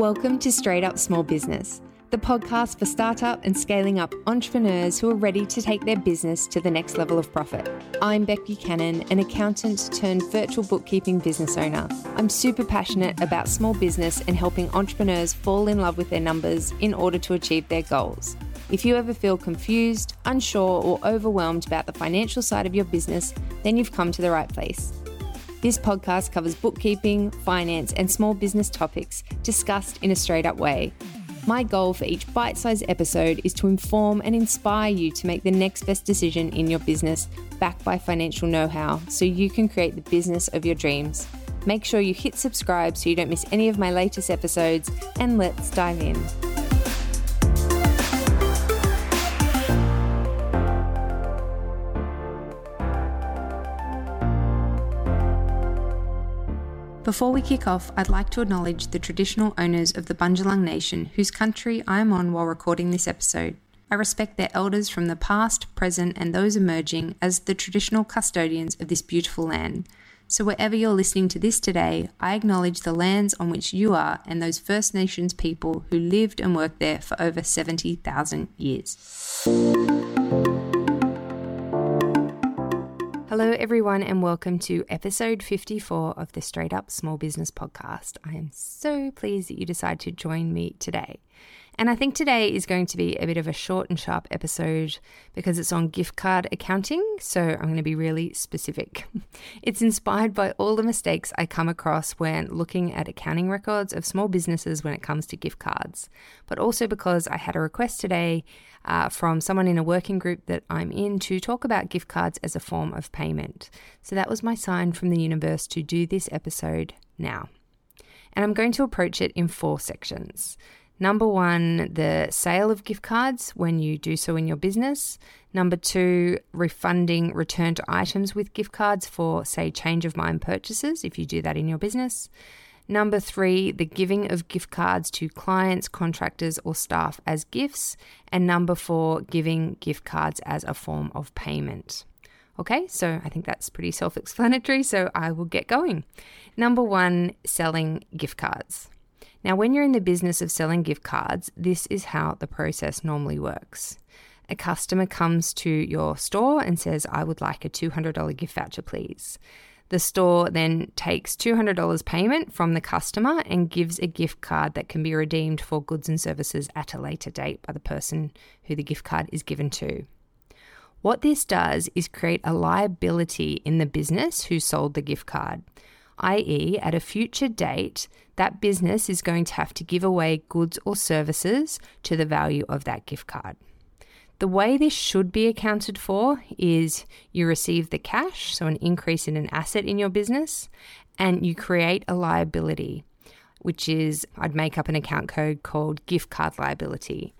Welcome to Straight Up Small Business, the podcast for startup and scaling up entrepreneurs who are ready to take their business to the next level of profit. I'm Bec Buchanan, an accountant turned virtual bookkeeping business owner. I'm super passionate about small business and helping entrepreneurs fall in love with their numbers in order to achieve their goals. If you ever feel confused, unsure, or overwhelmed about the financial side of your business, then you've come to the right place. This podcast covers bookkeeping, finance, and small business topics discussed in a straight up way. My goal for each bite sized episode is to inform and inspire you to make the next best decision in your business, backed by financial know how, so you can create the business of your dreams. Make sure you hit subscribe so you don't miss any of my latest episodes, and let's dive in. Before we kick off, I'd like to acknowledge the traditional owners of the Bundjalung Nation, whose country I am on while recording this episode. I respect their elders from the past, present, and those emerging as the traditional custodians of this beautiful land. So, wherever you're listening to this today, I acknowledge the lands on which you are and those First Nations people who lived and worked there for over 70,000 years. Hello, everyone, and welcome to episode 54 of the Straight Up Small Business Podcast. I am so pleased that you decided to join me today. And I think today is going to be a bit of a short and sharp episode because it's on gift card accounting. So I'm going to be really specific. It's inspired by all the mistakes I come across when looking at accounting records of small businesses when it comes to gift cards, but also because I had a request today uh, from someone in a working group that I'm in to talk about gift cards as a form of payment. So that was my sign from the universe to do this episode now. And I'm going to approach it in four sections. Number one, the sale of gift cards when you do so in your business. Number two, refunding returned items with gift cards for, say, change of mind purchases if you do that in your business. Number three, the giving of gift cards to clients, contractors, or staff as gifts. And number four, giving gift cards as a form of payment. Okay, so I think that's pretty self explanatory, so I will get going. Number one, selling gift cards. Now, when you're in the business of selling gift cards, this is how the process normally works. A customer comes to your store and says, I would like a $200 gift voucher, please. The store then takes $200 payment from the customer and gives a gift card that can be redeemed for goods and services at a later date by the person who the gift card is given to. What this does is create a liability in the business who sold the gift card i.e., at a future date, that business is going to have to give away goods or services to the value of that gift card. The way this should be accounted for is you receive the cash, so an increase in an asset in your business, and you create a liability, which is I'd make up an account code called gift card liability.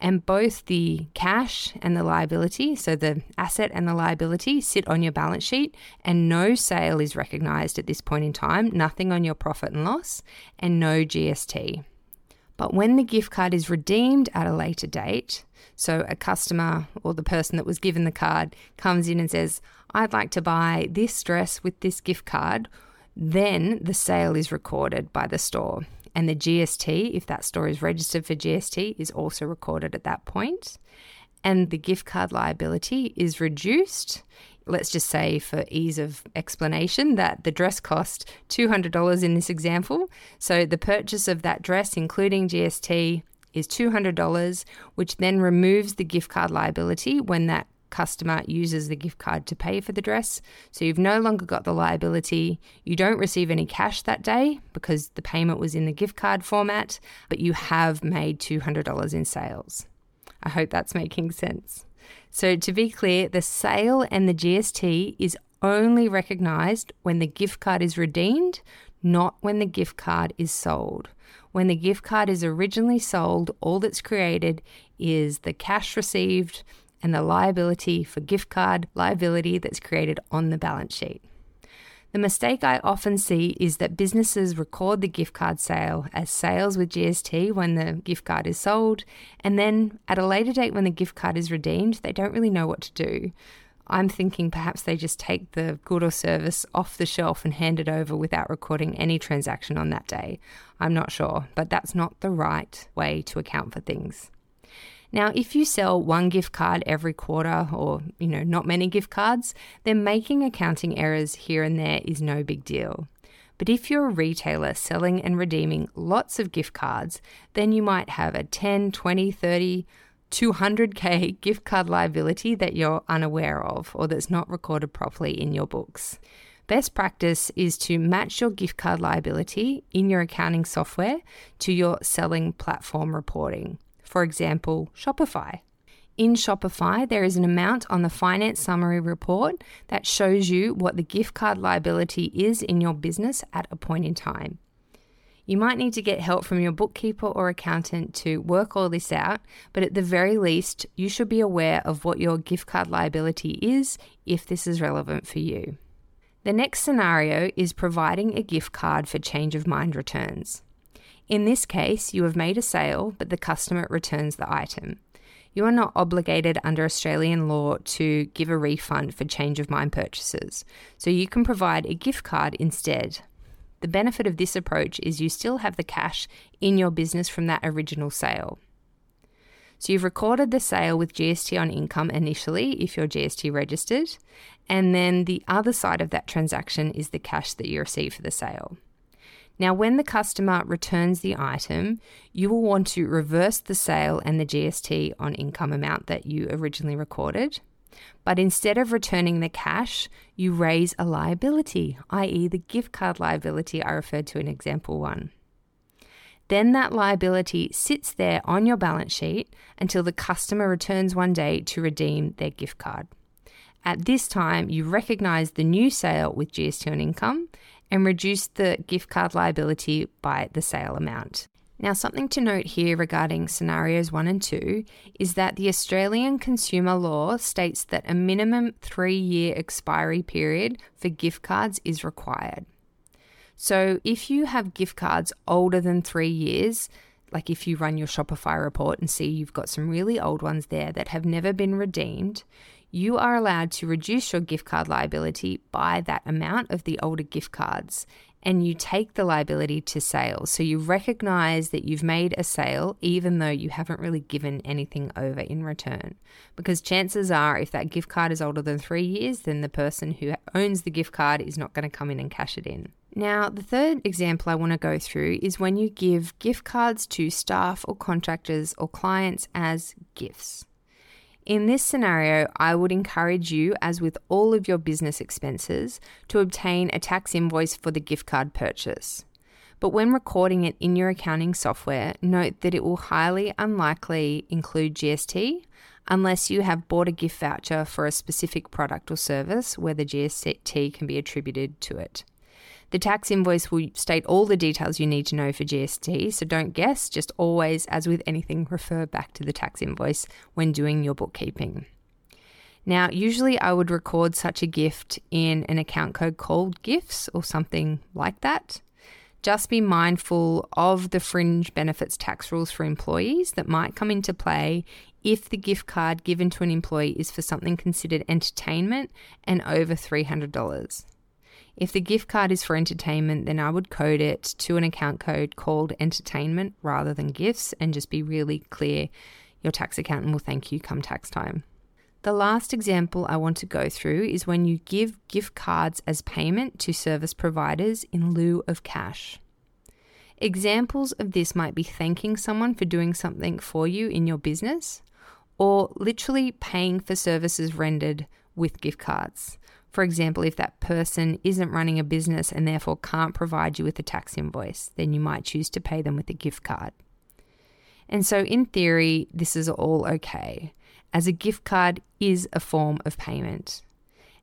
And both the cash and the liability, so the asset and the liability, sit on your balance sheet, and no sale is recognized at this point in time, nothing on your profit and loss, and no GST. But when the gift card is redeemed at a later date, so a customer or the person that was given the card comes in and says, I'd like to buy this dress with this gift card, then the sale is recorded by the store. And the GST, if that store is registered for GST, is also recorded at that point. And the gift card liability is reduced. Let's just say, for ease of explanation, that the dress cost $200 in this example. So the purchase of that dress, including GST, is $200, which then removes the gift card liability when that customer uses the gift card to pay for the dress. So you've no longer got the liability. You don't receive any cash that day because the payment was in the gift card format, but you have made $200 in sales. I hope that's making sense. So to be clear, the sale and the GST is only recognized when the gift card is redeemed, not when the gift card is sold. When the gift card is originally sold, all that's created is the cash received, and the liability for gift card liability that's created on the balance sheet. The mistake I often see is that businesses record the gift card sale as sales with GST when the gift card is sold, and then at a later date when the gift card is redeemed, they don't really know what to do. I'm thinking perhaps they just take the good or service off the shelf and hand it over without recording any transaction on that day. I'm not sure, but that's not the right way to account for things. Now, if you sell one gift card every quarter or, you know, not many gift cards, then making accounting errors here and there is no big deal. But if you're a retailer selling and redeeming lots of gift cards, then you might have a 10, 20, 30, 200k gift card liability that you're unaware of or that's not recorded properly in your books. Best practice is to match your gift card liability in your accounting software to your selling platform reporting. For example, Shopify. In Shopify, there is an amount on the finance summary report that shows you what the gift card liability is in your business at a point in time. You might need to get help from your bookkeeper or accountant to work all this out, but at the very least, you should be aware of what your gift card liability is if this is relevant for you. The next scenario is providing a gift card for change of mind returns. In this case, you have made a sale, but the customer returns the item. You are not obligated under Australian law to give a refund for change of mind purchases, so you can provide a gift card instead. The benefit of this approach is you still have the cash in your business from that original sale. So you've recorded the sale with GST on income initially if you're GST registered, and then the other side of that transaction is the cash that you receive for the sale. Now, when the customer returns the item, you will want to reverse the sale and the GST on income amount that you originally recorded. But instead of returning the cash, you raise a liability, i.e., the gift card liability I referred to in example one. Then that liability sits there on your balance sheet until the customer returns one day to redeem their gift card. At this time, you recognize the new sale with GST on income and reduce the gift card liability by the sale amount. Now, something to note here regarding scenarios one and two is that the Australian consumer law states that a minimum three year expiry period for gift cards is required. So, if you have gift cards older than three years, like if you run your Shopify report and see you've got some really old ones there that have never been redeemed, you are allowed to reduce your gift card liability by that amount of the older gift cards and you take the liability to sale. So you recognize that you've made a sale even though you haven't really given anything over in return. Because chances are, if that gift card is older than three years, then the person who owns the gift card is not going to come in and cash it in. Now, the third example I want to go through is when you give gift cards to staff or contractors or clients as gifts. In this scenario, I would encourage you, as with all of your business expenses, to obtain a tax invoice for the gift card purchase. But when recording it in your accounting software, note that it will highly unlikely include GST unless you have bought a gift voucher for a specific product or service where the GST can be attributed to it. The tax invoice will state all the details you need to know for GST, so don't guess, just always, as with anything, refer back to the tax invoice when doing your bookkeeping. Now, usually I would record such a gift in an account code called gifts or something like that. Just be mindful of the fringe benefits tax rules for employees that might come into play if the gift card given to an employee is for something considered entertainment and over $300. If the gift card is for entertainment, then I would code it to an account code called entertainment rather than gifts and just be really clear. Your tax accountant will thank you come tax time. The last example I want to go through is when you give gift cards as payment to service providers in lieu of cash. Examples of this might be thanking someone for doing something for you in your business, or literally paying for services rendered with gift cards. For example, if that person isn't running a business and therefore can't provide you with a tax invoice, then you might choose to pay them with a gift card. And so, in theory, this is all okay, as a gift card is a form of payment.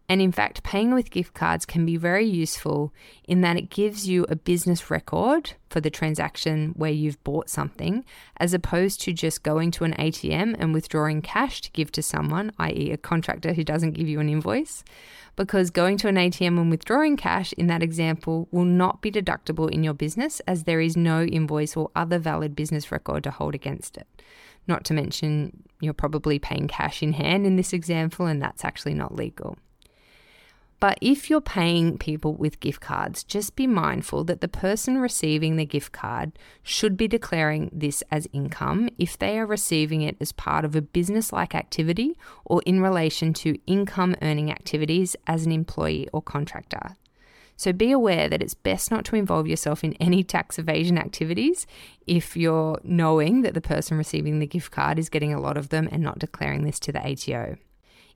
And in fact, paying with gift cards can be very useful in that it gives you a business record for the transaction where you've bought something, as opposed to just going to an ATM and withdrawing cash to give to someone, i.e., a contractor who doesn't give you an invoice. Because going to an ATM and withdrawing cash in that example will not be deductible in your business as there is no invoice or other valid business record to hold against it. Not to mention, you're probably paying cash in hand in this example, and that's actually not legal. But if you're paying people with gift cards, just be mindful that the person receiving the gift card should be declaring this as income if they are receiving it as part of a business like activity or in relation to income earning activities as an employee or contractor. So be aware that it's best not to involve yourself in any tax evasion activities if you're knowing that the person receiving the gift card is getting a lot of them and not declaring this to the ATO.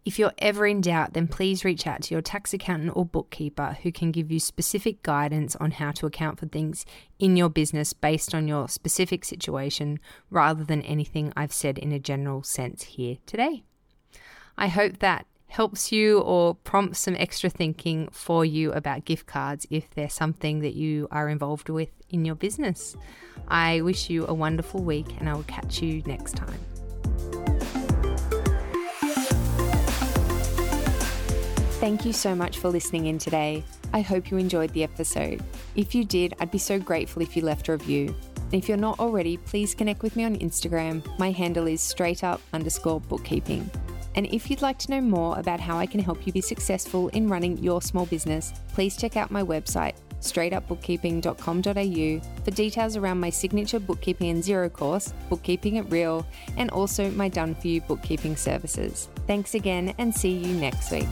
If you're ever in doubt, then please reach out to your tax accountant or bookkeeper who can give you specific guidance on how to account for things in your business based on your specific situation rather than anything I've said in a general sense here today. I hope that helps you or prompts some extra thinking for you about gift cards if they're something that you are involved with in your business. I wish you a wonderful week and I will catch you next time. Thank you so much for listening in today. I hope you enjoyed the episode. If you did, I'd be so grateful if you left a review. And if you're not already, please connect with me on Instagram. My handle is straight up underscore bookkeeping. And if you'd like to know more about how I can help you be successful in running your small business, please check out my website, straightupbookkeeping.com.au, for details around my signature bookkeeping and Xero course, Bookkeeping at Real, and also my done for you bookkeeping services. Thanks again and see you next week.